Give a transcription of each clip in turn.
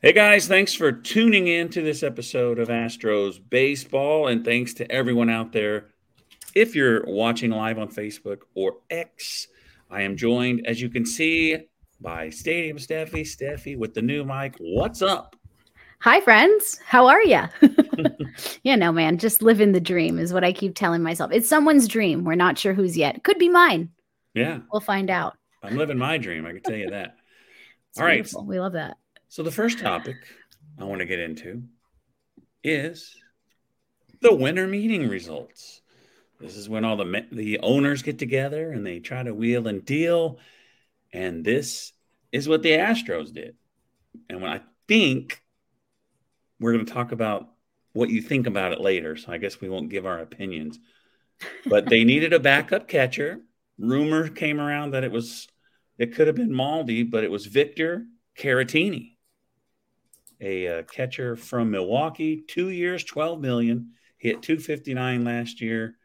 Hey guys, thanks for tuning in to this episode of Astros Baseball, and thanks to everyone out there. If you're watching live on Facebook or X, I am joined, as you can see, by Stadium Steffi. Steffi with the new mic. What's up? Hi, friends. How are you? yeah, no, man. Just living the dream is what I keep telling myself. It's someone's dream. We're not sure whose yet. Could be mine. Yeah. We'll find out. I'm living my dream. I can tell you that. All right. We love that. So, the first topic I want to get into is the winter meeting results. This is when all the the owners get together and they try to wheel and deal, and this is what the Astros did. And when I think we're going to talk about what you think about it later, so I guess we won't give our opinions. But they needed a backup catcher. Rumor came around that it was it could have been Maldi, but it was Victor Caratini a uh, catcher from Milwaukee, two years, 12 million. Hit 259 last year.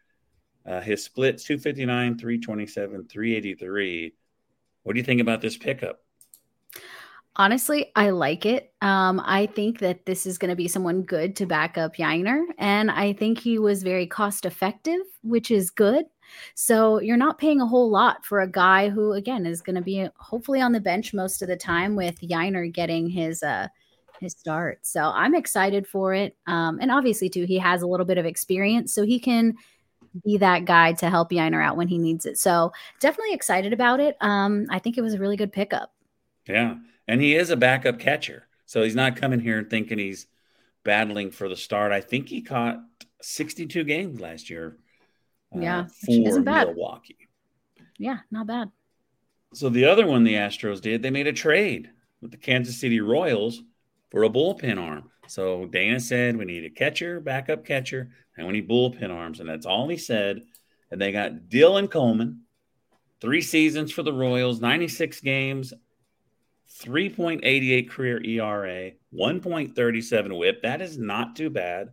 Uh, his splits 259, 327, 383. What do you think about this pickup? Honestly, I like it. Um, I think that this is going to be someone good to back up Yainer. And I think he was very cost effective, which is good. So you're not paying a whole lot for a guy who, again, is going to be hopefully on the bench most of the time with Yainer getting his uh, his start. So I'm excited for it. Um, and obviously, too, he has a little bit of experience, so he can be that guy to help Yainer out when he needs it. So definitely excited about it. Um, I think it was a really good pickup. Yeah. And he is a backup catcher. So he's not coming here thinking he's battling for the start. I think he caught 62 games last year. Uh, yeah. For Milwaukee. Yeah, not bad. So the other one the Astros did, they made a trade with the Kansas City Royals for a bullpen arm. So Dana said we need a catcher, backup catcher, and we need bullpen arms. And that's all he said. And they got Dylan Coleman, three seasons for the Royals, 96 games, 3.88 career ERA, 1.37 whip. That is not too bad.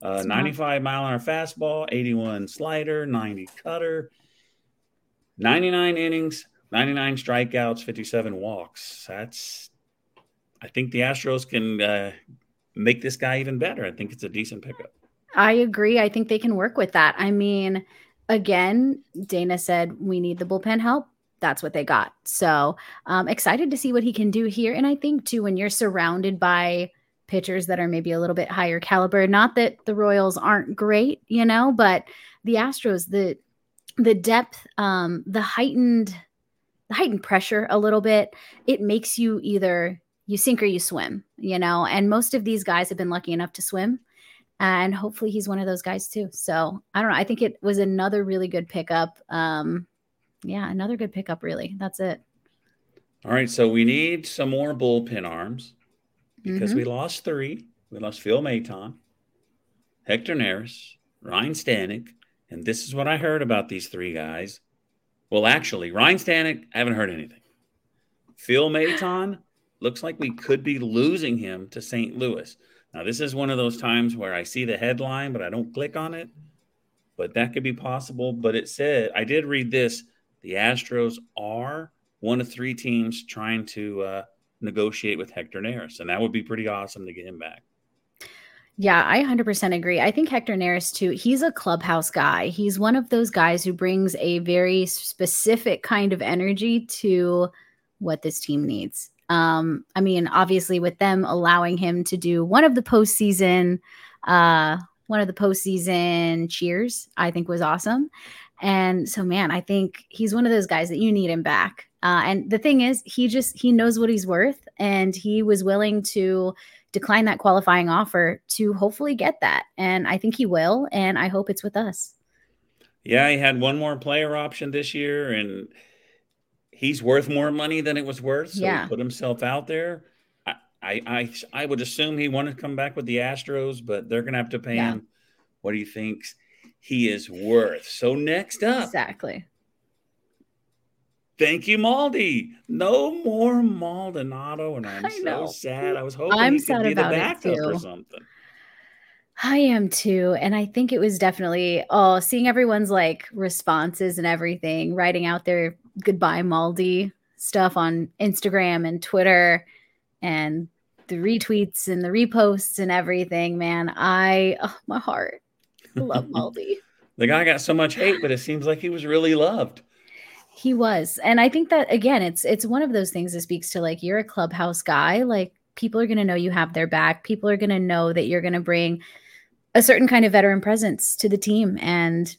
Uh, 95 mile an hour fastball, 81 slider, 90 cutter, 99 innings, 99 strikeouts, 57 walks. That's I think the Astros can uh, make this guy even better. I think it's a decent pickup. I agree. I think they can work with that. I mean, again, Dana said we need the bullpen help. That's what they got. So um, excited to see what he can do here. And I think too, when you're surrounded by pitchers that are maybe a little bit higher caliber, not that the Royals aren't great, you know, but the Astros, the the depth, um, the heightened the heightened pressure a little bit, it makes you either you sink or you swim, you know, and most of these guys have been lucky enough to swim. And hopefully he's one of those guys too. So I don't know. I think it was another really good pickup. Um, yeah, another good pickup, really. That's it. All right. So we need some more bullpen arms because mm-hmm. we lost three. We lost Phil Maton, Hector Neris, Ryan Stanek. And this is what I heard about these three guys. Well, actually, Ryan Stanek, I haven't heard anything. Phil Maton, looks like we could be losing him to St. Louis. Now, this is one of those times where I see the headline, but I don't click on it. But that could be possible. But it said, I did read this the Astros are one of three teams trying to uh, negotiate with Hector Neris, and that would be pretty awesome to get him back. Yeah, I 100% agree. I think Hector Neris, too, he's a clubhouse guy. He's one of those guys who brings a very specific kind of energy to what this team needs. Um, I mean, obviously, with them allowing him to do one of the postseason, uh, one of the postseason cheers, I think was awesome. And so, man, I think he's one of those guys that you need him back. Uh, and the thing is, he just he knows what he's worth, and he was willing to decline that qualifying offer to hopefully get that. And I think he will, and I hope it's with us. Yeah, he had one more player option this year, and he's worth more money than it was worth. So yeah. he put himself out there. I, I, I, I would assume he wanted to come back with the Astros, but they're going to have to pay yeah. him what he thinks he is worth. So next up, exactly. Thank you, Maldi. No more Maldonado, and I'm so sad. I was hoping I'm he could be the backup or something. I am too. And I think it was definitely oh, seeing everyone's like responses and everything, writing out their goodbye Maldi stuff on Instagram and Twitter and the retweets and the reposts and everything, man. I oh, my heart. I love Maldi. the guy got so much hate, but it seems like he was really loved. He was. And I think that again, it's it's one of those things that speaks to like you're a clubhouse guy, like people are going to know you have their back. People are going to know that you're going to bring a certain kind of veteran presence to the team and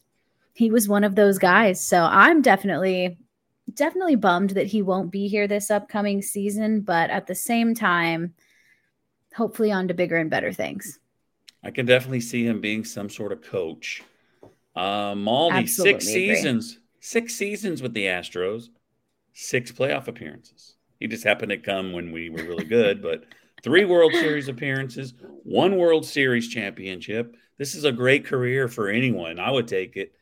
he was one of those guys. So I'm definitely definitely bummed that he won't be here this upcoming season, but at the same time, hopefully on to bigger and better things. I can definitely see him being some sort of coach. Uh, Maldi, six agree. seasons, six seasons with the Astros, six playoff appearances. He just happened to come when we were really good, but three World Series appearances, one World Series championship. This is a great career for anyone. I would take it.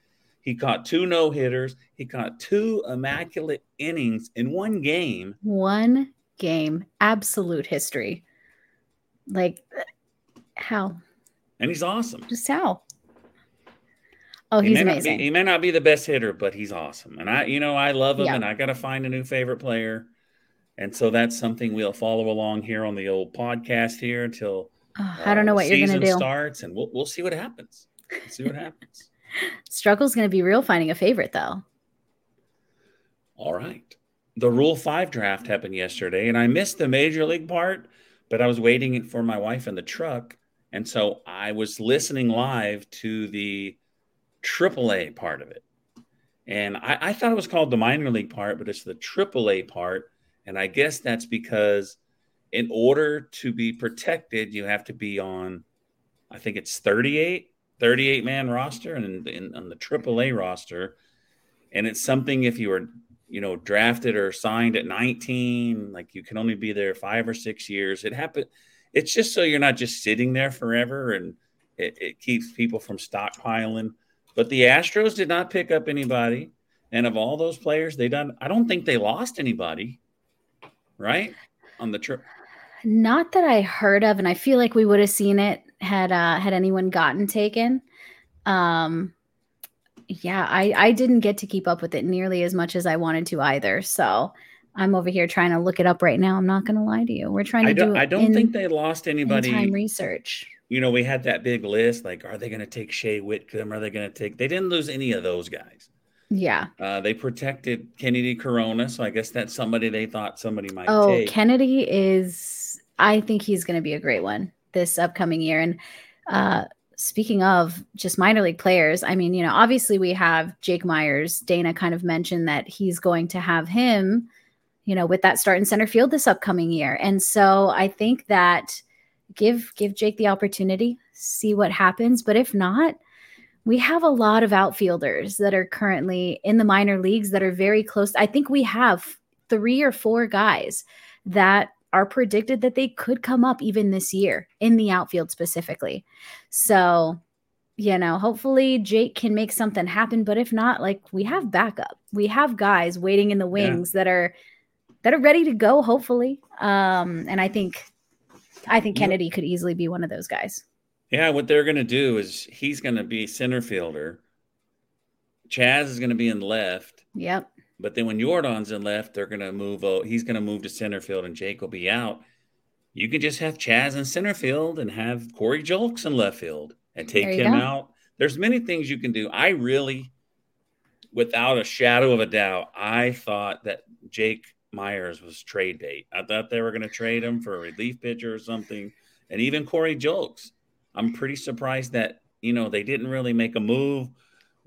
He caught two no hitters. He caught two immaculate innings in one game. One game. Absolute history. Like, how? And he's awesome. Just how? Oh, he's he amazing. Be, he may not be the best hitter, but he's awesome. And I, you know, I love him, yeah. and I got to find a new favorite player. And so that's something we'll follow along here on the old podcast here until uh, I don't know what you're going to do. Starts, and we'll we'll see what happens. We'll see what happens. Struggle's going to be real finding a favorite, though. All right. The Rule 5 draft happened yesterday, and I missed the major league part, but I was waiting for my wife in the truck. And so I was listening live to the AAA part of it. And I, I thought it was called the minor league part, but it's the AAA part. And I guess that's because in order to be protected, you have to be on, I think it's 38 38 man roster and on the AAA roster. And it's something if you were, you know, drafted or signed at 19, like you can only be there five or six years. It happened. It's just so you're not just sitting there forever and it, it keeps people from stockpiling. But the Astros did not pick up anybody. And of all those players, they done, I don't think they lost anybody, right? On the trip. Not that I heard of, and I feel like we would have seen it had uh, had anyone gotten taken. Um, yeah, I I didn't get to keep up with it nearly as much as I wanted to either. So I'm over here trying to look it up right now. I'm not going to lie to you. We're trying to I don't. I don't in, think they lost anybody. Time research. You know, we had that big list. Like, are they going to take Shay Whitcomb? Are they going to take? They didn't lose any of those guys. Yeah. Uh, they protected Kennedy Corona, so I guess that's somebody they thought somebody might. Oh, take. Kennedy is. I think he's going to be a great one this upcoming year. And uh, speaking of just minor league players, I mean, you know, obviously we have Jake Meyers. Dana kind of mentioned that he's going to have him, you know, with that start in center field this upcoming year. And so I think that give give Jake the opportunity, see what happens. But if not, we have a lot of outfielders that are currently in the minor leagues that are very close. I think we have three or four guys that are predicted that they could come up even this year in the outfield specifically. So, you know, hopefully Jake can make something happen, but if not, like we have backup. We have guys waiting in the wings yeah. that are that are ready to go hopefully. Um and I think I think Kennedy could easily be one of those guys. Yeah, what they're going to do is he's going to be center fielder. Chas is going to be in left. Yep. But then when Yordan's in left, they're going to move. Oh, he's going to move to center field, and Jake will be out. You can just have Chas in center field and have Corey Julks in left field and take him go. out. There's many things you can do. I really, without a shadow of a doubt, I thought that Jake Meyers was trade bait. I thought they were going to trade him for a relief pitcher or something, and even Corey Julks. I'm pretty surprised that you know they didn't really make a move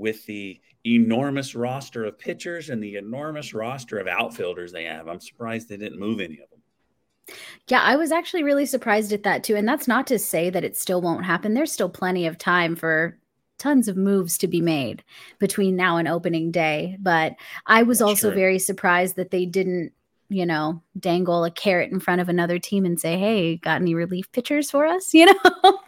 with the enormous roster of pitchers and the enormous roster of outfielders they have. I'm surprised they didn't move any of them. Yeah, I was actually really surprised at that too. And that's not to say that it still won't happen. There's still plenty of time for tons of moves to be made between now and opening day. But I was that's also true. very surprised that they didn't, you know, dangle a carrot in front of another team and say, hey, got any relief pitchers for us? You know,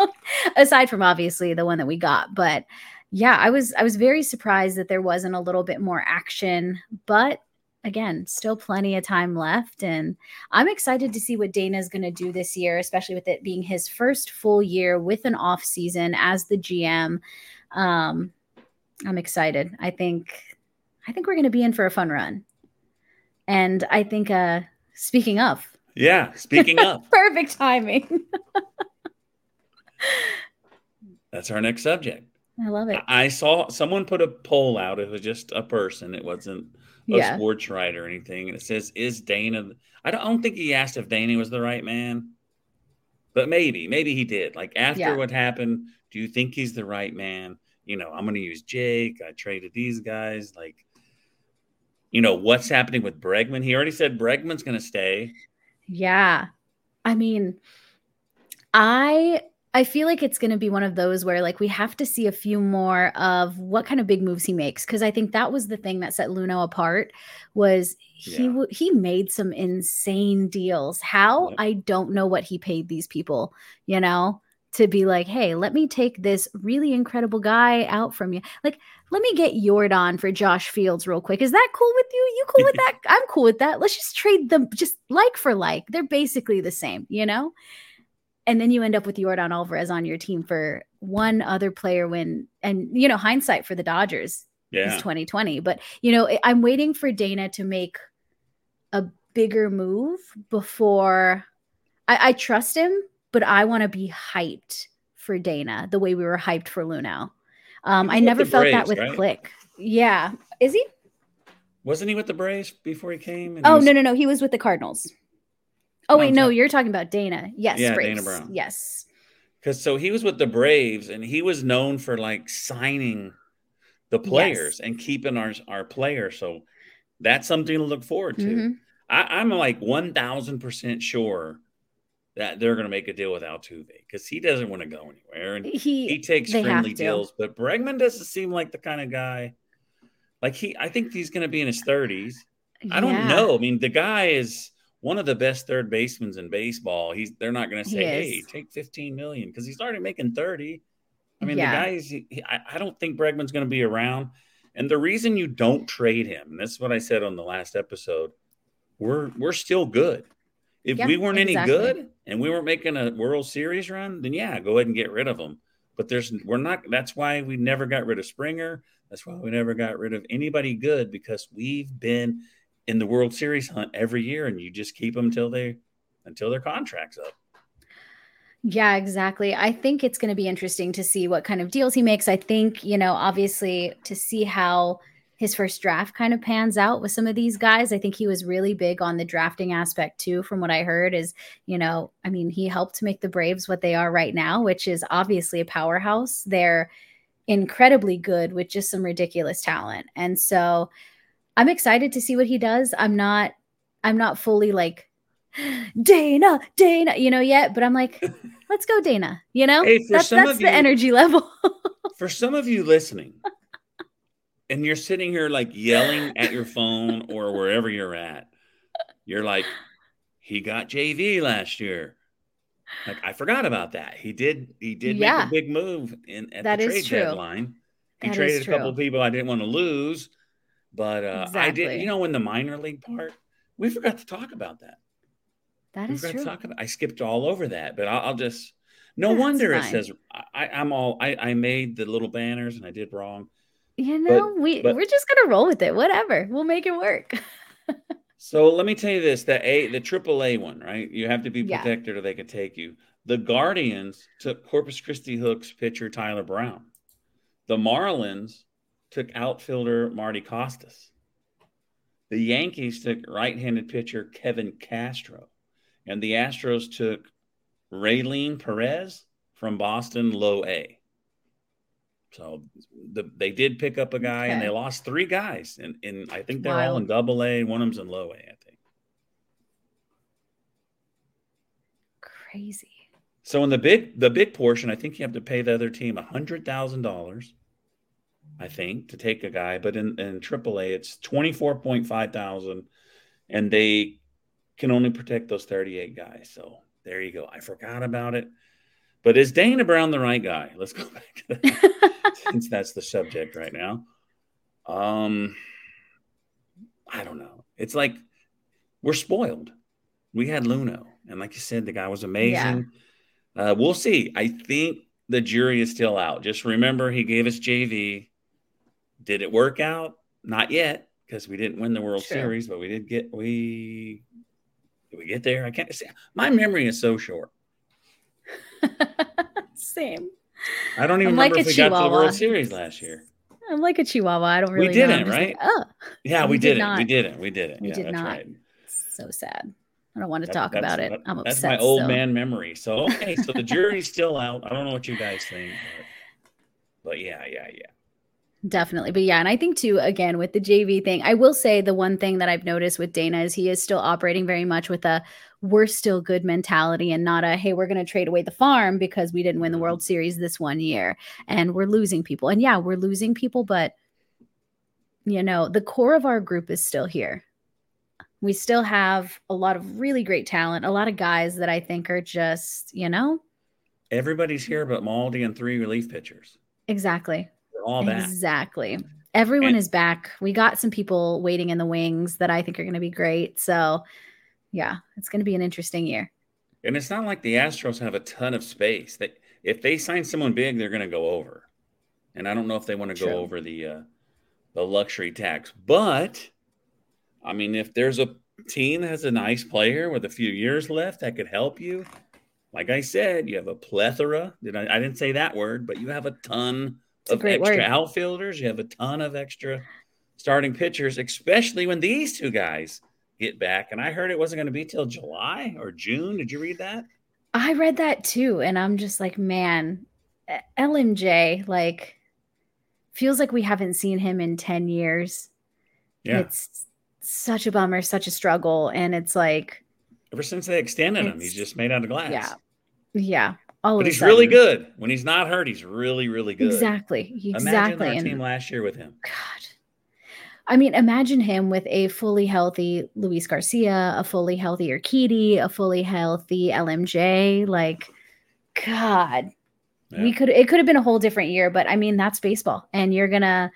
aside from obviously the one that we got. But yeah, I was I was very surprised that there wasn't a little bit more action, but again, still plenty of time left and I'm excited to see what Dana is going to do this year, especially with it being his first full year with an off season as the GM. Um I'm excited. I think I think we're going to be in for a fun run. And I think uh speaking of Yeah. Speaking of, Perfect timing. that's our next subject. I love it. I saw someone put a poll out. It was just a person. It wasn't a Yeah. sports writer or anything. And it says, "Is Dana?" I don't, I don't think he asked if Dana was the right man, but maybe, maybe he did. Like after Yeah. what happened, do you think he's the right man? You know, I'm going to use Jake. I traded these guys. Like, you know, what's happening with Bregman? He already said Bregman's going to stay. Yeah. I mean, I I feel like it's going to be one of those where like we have to see a few more of what kind of big moves he makes because I think that was the thing that set Luhnow apart was he Yeah. he made some insane deals. How? Yep. I don't know what he paid these people, you know, to be like, "Hey, let me take this really incredible guy out from you." Like, let me get Yordan for Josh Fields real quick. Is that cool with you? You cool with that? I'm cool with that. Let's just trade them just like for like. They're basically the same, you know? And then you end up with Yordan Alvarez on your team for one other player win. and you know, hindsight for the Dodgers Yeah. is 2020. But you know, I'm waiting for Dana to make a bigger move before I, I trust him, but I want to be hyped for Dana the way we were hyped for Luhnow. Um, I never felt Braves, that with right? Click. Yeah. Is he? Wasn't he with the Braves before he came? Oh was- no, no, no. He was with the Cardinals. Oh wait, no, you're talking about Dana. Yes, Yeah, Dana Brown. Yes. Because so he was with the Braves and he was known for like signing the players and keeping our our players. So that's something to look forward to. Mhm. I, I'm like one thousand percent sure that they're going to make a deal with Altuve because he doesn't want to go anywhere and He, he takes friendly deals. But Bregman doesn't seem like the kind of guy. Like he, I think he's going to be in his thirties. I don't know. I mean, the guy is one of the best third basemen in baseball. He's they're not going to say, is. "Hey, take 15 million because he's already making 30. I mean, Yeah. the guy is. He, I, I don't think Bregman's going to be around. And the reason you don't trade him, and this is what I said on the last episode, we're we're still good. If Yeah, we weren't exactly. any good and we weren't making a World Series run, then yeah, go ahead and get rid of him. But there's we're not. That's why we never got rid of Springer. That's why we never got rid of anybody good because we've been in the World Series hunt every year, and you just keep them until they until their contract's up. Yeah, exactly. I think it's going to be interesting to see what kind of deals he makes. I think, you know, obviously to see how his first draft kind of pans out with some of these guys. I think he was really big on the drafting aspect too, from what I heard. Is, you know, I mean, he helped make the Braves what they are right now, which is obviously a powerhouse. They're incredibly good with just some ridiculous talent. And so I'm excited to see what he does. I'm not, I'm not fully like, Dana, Dana, you know, yet, but I'm like, let's go, Dana. You know, Hey, for that's, some that's the you- energy level. For some of you listening, and you're sitting here like yelling at your phone or wherever you're at, you're like, he got JV last year. Like I forgot about that. He did. He did make Yeah. a big move in at That the is trade true. deadline. He That traded a couple of people I didn't want to lose, but uh, I did. You know, in the minor league part, we forgot to talk about that. that We is forgot true. to talk about. I skipped all over that, but I'll, I'll just. No That's wonder it says I, I'm all. I, I made the little banners and I did wrong. You know, we but- we're just gonna roll with it. Whatever, we'll make it work. So let me tell you this: the A, the AAA one, right? You have to be Yeah. protected, or they could take you. The Guardians took Corpus Christi Hooks pitcher Tyler Brown. The Marlins took outfielder Marty Costes. The Yankees took right-handed pitcher Kevin Castro, and the Astros took Railin Perez from Boston, low A. So the, they did pick up a guy, and they lost three guys, and, and I think they're all in. Double A. One of them's in Low A, I think. Crazy. So in the big the big portion, I think you have to pay the other team a hundred thousand dollars. I think to take a guy, but in in AAA it's twenty four point five thousand, and they can only protect those thirty eight guys. So there you go. I forgot about it. But is Dana Brown the right guy? Let's go back to that since that's the subject right now. Um, I don't know. It's like we're spoiled. We had Luhnow, and like you said, the guy was amazing. Uh, we'll see. I think the jury is still out. Just remember, he gave us JV. Did it work out? Not yet, because we didn't win the World True. Series, but we did get we Did we get there? I can't see. My memory is so short. Same. I don't even I'm like remember a if we got to the. World Series last year. I'm like a chihuahua. I don't really We didn't, right? like, oh, Yeah, we, We did did it. We didn't. We did it. We yeah, did that's not. right. so sad. I don't want to That- talk about it. I'm That's upset. my old still. man memory. So okay, so the jury's still out. I don't know what you guys think, but, but yeah, yeah, yeah. Definitely. But yeah, and I think too, again, with the JV thing, I will say the one thing that I've noticed with Dana is he is still operating very much with a we're still good mentality and not a hey, we're going to trade away the farm because we didn't win the Mm-hmm. World Series this one year and we're losing people. And yeah, we're losing people, but you know, the core of our group is still here. We still have a lot of really great talent, a lot of guys that I think are just, you know, Everybody's here but Maldi and three relief pitchers. exactly. All back. Exactly. Everyone And- is back. We got some people waiting in the wings that I think are going to be great. So, yeah, it's going to be an interesting year. And it's not like the Astros have a ton of space. That if they sign someone big, they're going to go over. And I don't know if they want to go over the uh, the luxury tax. But I mean, if there's a team that has a nice player with a few years left that could help you, like I said, you have a plethora. Did I, I didn't say that word, but you have a ton It's of extra word. outfielders. You have a ton of extra starting pitchers, especially when these two guys get back. And I heard it wasn't going to be till July or June. Did you read that? I read that too. And I'm just like, man, LMJ, like, feels like we haven't seen him in 10 years. Yeah. It's such a bummer, such a struggle. And it's like, Ever since they extended him, he's just made out of glass. yeah, yeah. All But he's really good. When he's not hurt, he's really, really good. Exactly. Imagine Exactly. our And- team last year with him. God. I mean, imagine him with a fully healthy Luis Garcia, a fully healthy Urquidy, a fully healthy LMJ. Like, God, Yeah. we could it could have been a whole different year, but I mean, that's baseball. And you're gonna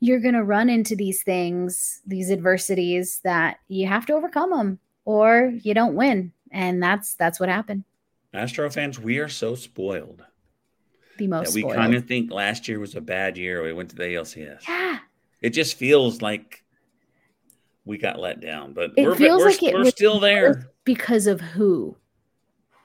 you're gonna run into these things, these adversities that you have to overcome them or you don't win. And that's that's what happened. Astro fans, we are so spoiled The most that we kind of think last year was a bad year. We went to the ALCS. yeah. It just feels like we got let down, but It we're, feels we're, like it we're still there. because of who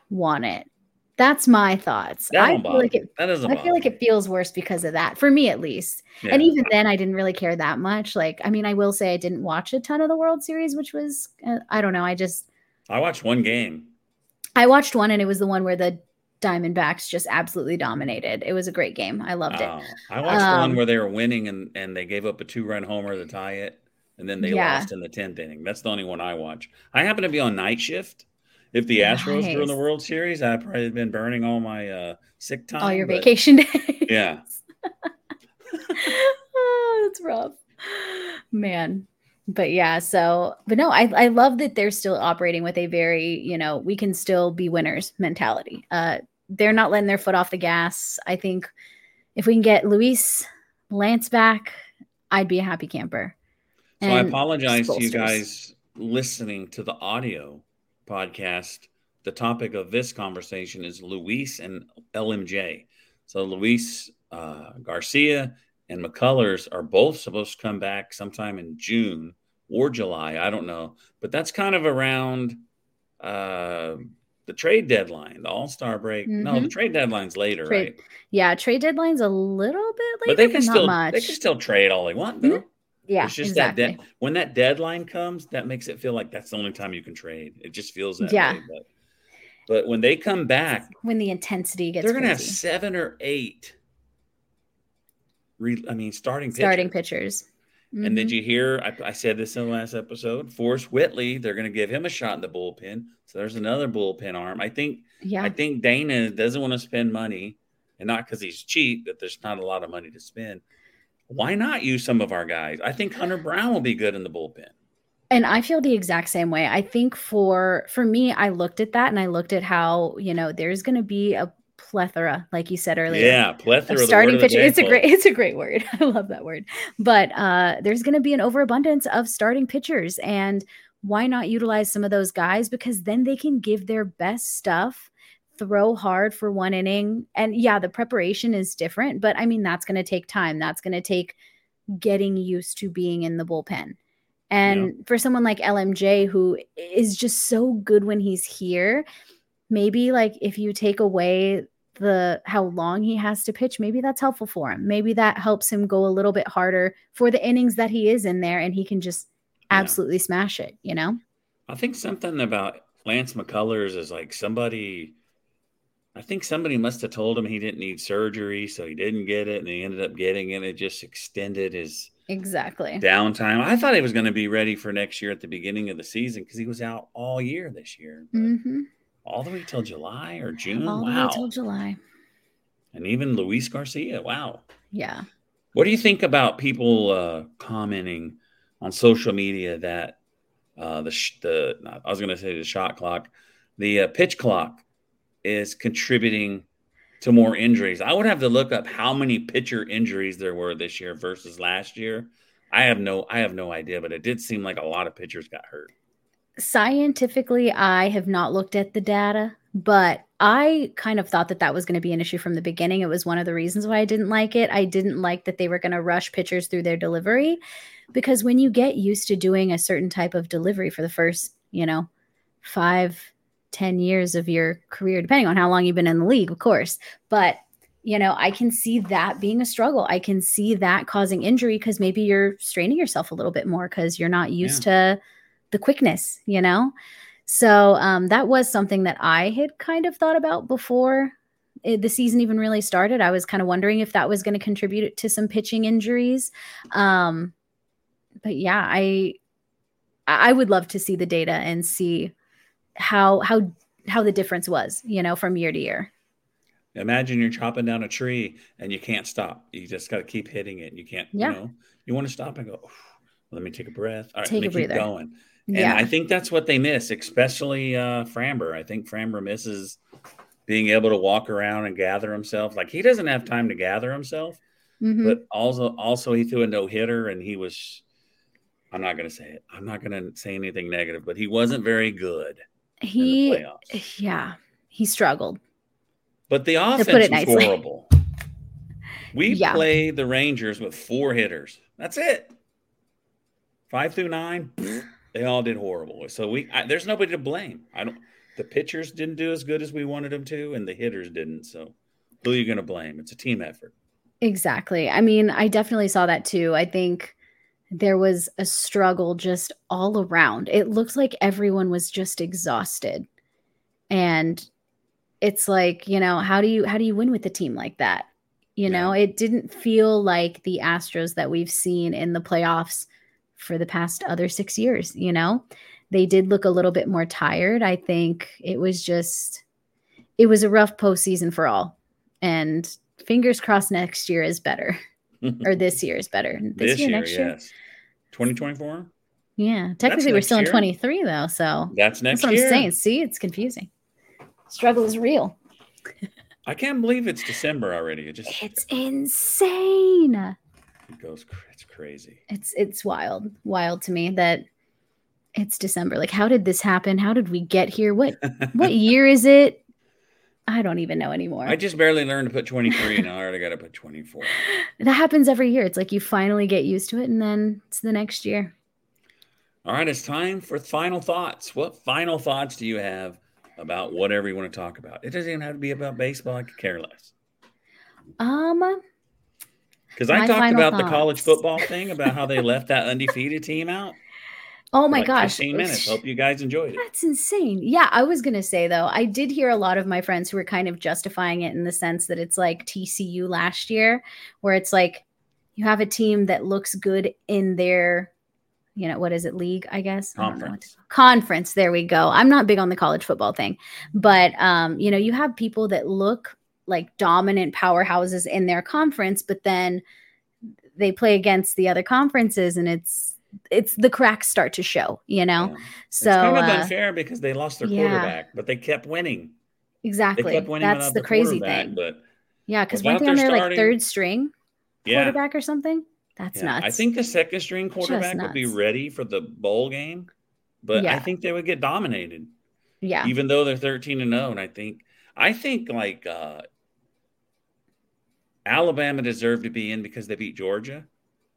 won it. That's my thoughts. That I feel like it That doesn't I bother feel like it feels worse because of that, for me at least. Yeah. And even then, I didn't really care that much. Like, I mean, I will say I didn't watch a ton of the World Series, which was, uh, I don't know. I just, I watched one game. I watched one and it was the one where the Diamondbacks just absolutely dominated. It was a great game. I loved it. Oh, I watched Um, one where they were winning and, and they gave up a two run homer to tie it, and then they Yeah. lost in the tenth inning. That's the only one I watch. I happen to be on night shift. If the Astros were in the World Series, I'd probably been burning all my uh, sick time. All your but- vacation days. Yeah, oh, that's rough. Man. But yeah, so but no, I I love that they're still operating with a very, you know, we can still be winners mentality. Uh they're not letting their foot off the gas. I think if we can get Luis Lance back, I'd be a happy camper. So I And apologize to you guys listening to the audio podcast. The topic of this conversation is Luis and LMJ. So Luis uh, Garcia and McCullers are both supposed to come back sometime in June or July. I don't know, but that's kind of around uh, the trade deadline, the All Star break. No, the Mhm. trade deadline's later, Trade- right? Yeah, trade deadline's a little bit later, But they can not still much. they can still trade all they want, though. Mhm. yeah, it's just exactly. that de- when that deadline comes, that makes it feel like that's the only time you can trade. It just feels that Yeah. way. But, but when they come back, when the intensity gets they're going to have seven or eight. Re- I mean, starting starting pitchers. pitchers. And did Mhm. you hear? I, I said this in the last episode. Forrest Whitley, they're going to give him a shot in the bullpen. So there's another bullpen arm. I think. yeah. I think Dana doesn't want to spend money, and not because he's cheap, but there's not a lot of money to spend. Why not use some of our guys? I think Hunter Brown will be good in the bullpen. and i feel the exact same way i think for for me i looked at that and i looked at how you know there's going to be a plethora like you said earlier. Yeah, plethora. starting word of the pitcher it's a great it's a great word. I love that word. But uh there's going to be an overabundance of starting pitchers and why not utilize some of those guys? Because then they can give their best stuff throw hard for one inning and yeah the preparation is different but i mean that's going to take time. That's going to take getting used to being in the bullpen. And Yeah. for someone like LMJ, who is just so good when he's here, maybe like if you take away the how long he has to pitch, maybe that's helpful for him. Maybe that helps him go a little bit harder for the innings that he is in there and he can just Yeah. absolutely smash it, you know? I think something about Lance McCullers is like somebody. I think somebody must have told him he didn't need surgery, so he didn't get it, and he ended up getting it. It just extended his Exactly. downtime. I thought he was going to be ready for next year at the beginning of the season because he was out all year this year, but hmm all the way till July or June. All the way till July. and even Luis Garcia. Wow. Yeah. What do you think about people uh, commenting on social media that uh, the sh- the I was going to say the shot clock, the uh, pitch clock is contributing to more injuries? I would have to look up how many pitcher injuries there were this year versus last year. I have no I have no idea, but it did seem like a lot of pitchers got hurt. Scientifically, I have not looked at the data, but I kind of thought that that was going to be an issue from the beginning. It was one of the reasons why I didn't like it. I didn't like that they were going to rush pitchers through their delivery because when you get used to doing a certain type of delivery for the first, you know, five, ten years of your career, depending on how long you've been in the league, of course. But you know, I can see that being a struggle. I can see that causing injury because maybe you're straining yourself a little bit more because you're not used to the quickness, you know? So um, that was something that I had kind of thought about before it, the season even really started. I was kind of wondering if that was going to contribute to some pitching injuries. Um, but yeah, I I would love to see the data and see how how how the difference was, you know, from year to year. Imagine you're chopping down a tree and you can't stop. You just got to keep hitting it. You can't, Yeah. you know, you want to stop and go, let me take a breath. All right, Take let a me keep breather. going. And yeah. I think that's what they miss, especially uh, Framber. I think Framber misses being able to walk around and gather himself. Like he doesn't have time to gather himself, Mhm. but also also he threw a no hitter and he was. I'm not going to say it. I'm not going to say anything negative, but he wasn't very good he yeah, he struggled. But the offense was nicely. horrible. We Yeah. played the Rangers with four hitters. That's it. Five through nine, they all did horrible. So we I, there's nobody to blame. I don't. The pitchers didn't do as good as we wanted them to, and the hitters didn't. So who are you going to blame? It's a team effort. Exactly. I mean, I definitely saw that too. I think there was a struggle just all around. It looked like everyone was just exhausted. And it's like, you know, how do you how do you win with a team like that? You know, it didn't feel like the Astros that we've seen in the playoffs for the past other 6 years, you know. They did look a little bit more tired. I think it was just it was a rough postseason for all. And fingers crossed next year is better or this year is better. This, this year, year, next year. yes. 2024. Yeah. Technically, we're still in 23, though. So That's next that's what year. I'm saying. See, it's confusing. Struggle is real. I can't believe it's December already. It just It's insane. It goes. It's crazy. It's it's wild, wild to me that it's December. Like, how did this happen? How did we get here? What what year is it? I don't even know anymore. I just barely learned to put 23, and I already got to put 24. that happens every year. It's like you finally get used to it, and then it's the next year. All right, it's time for final thoughts. What final thoughts do you have about whatever you want to talk about? It doesn't even have to be about baseball. I could care less. Um, Because I talked about the college football thing, about how they left that undefeated team out. oh my like gosh, 15 minutes. Hope you guys enjoyed it. That's insane. Yeah, I was going to say though, I did hear a lot of my friends who were kind of justifying it in the sense that it's like TCU last year, where it's like you have a team that looks good in their, you know, what is it, league, I guess? I Conference. Conference. There we go. I'm not big on the college football thing, but, um, you know, you have people that look like dominant powerhouses in their conference, but then they play against the other conferences and it's, it's the cracks start to show, you know? Yeah. So, it's kind of uh, unfair because they lost their yeah. quarterback, but they kept winning. Exactly. kept winning That's the crazy thing. But Yeah, because without weren't they on their their like third string yeah, quarterback or something? That's nuts. I think the second string quarterback would be ready for the bowl game, but I think they would get dominated. yeah. even though they're 13 and 0 and i think i think like uh alabama deserved to be in because they beat georgia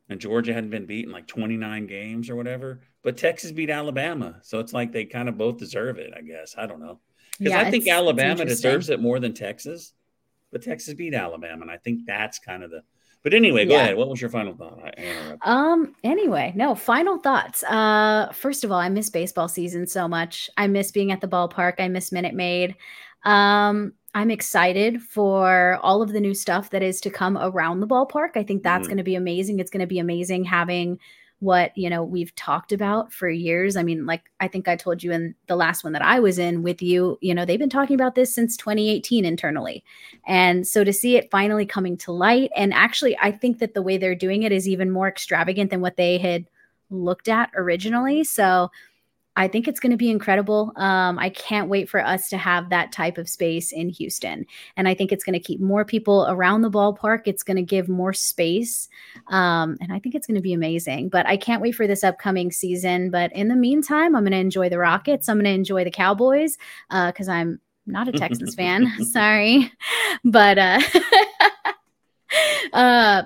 and Georgia hadn't been beaten like 29 games or whatever. But Texas beat Alabama, so it's like they kind of both deserve it, I guess. I don't know because yeah, I think Alabama deserves it more than Texas, but Texas beat Alabama, and I think that's kind of the. But anyway, go yeah. ahead. What was your final thought? um. Anyway, no final thoughts. Uh. First of all, I miss baseball season so much. I miss being at the ballpark. I miss Minute Maid. Um. I'm excited for all of the new stuff that is to come around the ballpark. I think that's mm. going to be amazing. It's going to be amazing having what you know we've talked about for years i mean like i think i told you in the last one that i was in with you you know they've been talking about this since 2018 internally and so to see it finally coming to light and actually i think that the way they're doing it is even more extravagant than what they had looked at originally so I think it's going to be incredible. Um, I can't wait for us to have that type of space in Houston. And I think it's going to keep more people around the ballpark. It's going to give more space. Um, and I think it's going to be amazing. But I can't wait for this upcoming season. But in the meantime, I'm going to enjoy the Rockets. I'm going to enjoy the Cowboys because uh, I'm not a Texans fan. Sorry. But, uh, uh,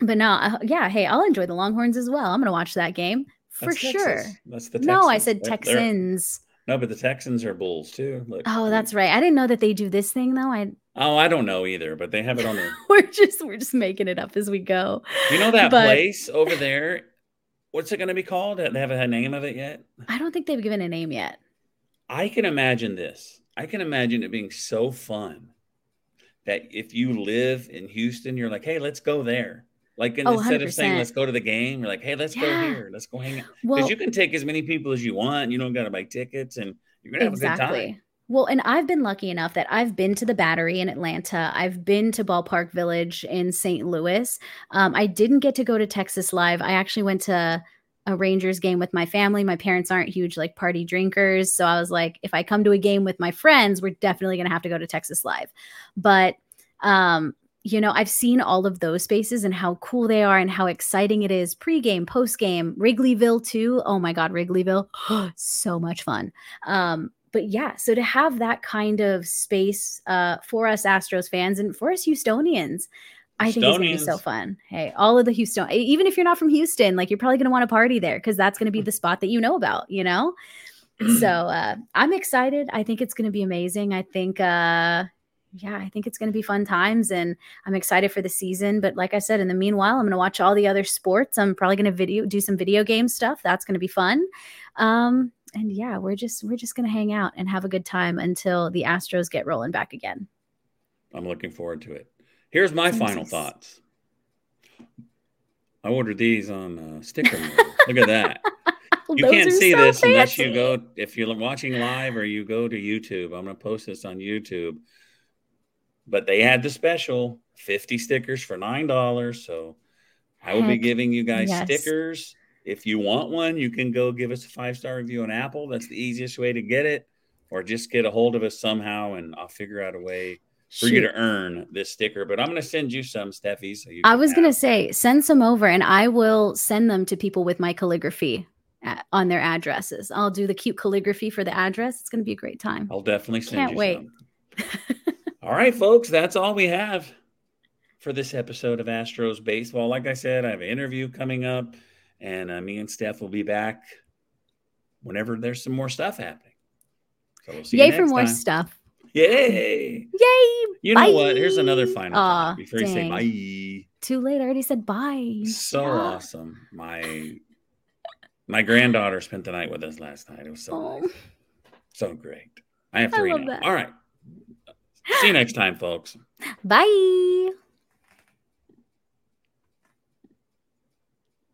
but no, uh, yeah, hey, I'll enjoy the Longhorns as well. I'm going to watch that game for sure. That's the Texans. no. I said Texans. They're, no, but the Texans are Bulls too. Look, oh, that's right. I didn't know that they do this thing though. I oh, I don't know either, but they have it on there. we're just we're just making it up as we go. You know that but, place over there? What's it going to be called? They haven't had a name of it yet. I don't think they've given a name yet. I can imagine this. I can imagine it being so fun that if you live in Houston, you're like, hey, let's go there. Like oh, instead 100%. of saying let's go to the game, you're like, hey, let's yeah. go here, let's go hang out. Because well, you can take as many people as you want. You don't got to buy tickets, and you're gonna have exactly. a good time. Well, and I've been lucky enough that I've been to the Battery in Atlanta. I've been to Ballpark Village in St. Louis. Um, I didn't get to go to Texas Live. I actually went to a Rangers game with my family. My parents aren't huge like party drinkers, so I was like, if I come to a game with my friends, we're definitely gonna have to go to Texas Live. But um, you know, I've seen all of those spaces and how cool they are and how exciting it is pregame, postgame, Wrigleyville too. Oh my God, Wrigleyville, so much fun. Um, but yeah, so to have that kind of space uh, for us Astros fans and for us Houstonians, I think it's gonna be so fun. Hey, all of the Houston, even if you're not from Houston, like you're probably gonna want to party there because that's gonna be the spot that you know about, you know. so uh, I'm excited. I think it's gonna be amazing. I think uh, yeah, I think it's going to be fun times and I'm excited for the season. But like I said, in the meanwhile, I'm going to watch all the other sports. I'm probably going to video do some video game stuff. That's going to be fun. Um, and yeah, we're just we're just going to hang out and have a good time until the Astros get rolling back again. I'm looking forward to it. Here's my final thoughts. I ordered these on uh, sticker. Look at that. you can't see so this fancy. unless you go if you're watching live or you go to YouTube. I'm going to post this on YouTube but they had the special 50 stickers for $9. So I will Heck, be giving you guys yes. stickers. If you want one, you can go give us a five star review on Apple. That's the easiest way to get it, or just get a hold of us somehow, and I'll figure out a way for Shoot. you to earn this sticker. But I'm going to send you some, Steffi. So I was going to say, send some over, and I will send them to people with my calligraphy uh, on their addresses. I'll do the cute calligraphy for the address. It's going to be a great time. I'll definitely send Can't wait. All right, folks, that's all we have for this episode of Astros Baseball. Like I said, I have an interview coming up, and uh, me and Steph will be back whenever there's some more stuff happening. So we'll see you. Yay for more time. stuff. Yay! Yay! You Bye. know what? Here's another final Aw, before dang. you say bye. Too late. I already said bye. So yeah. awesome. My my granddaughter spent the night with us last night. It was so oh. nice. so great. I have three I now. That. All right. See you next time, folks. Bye.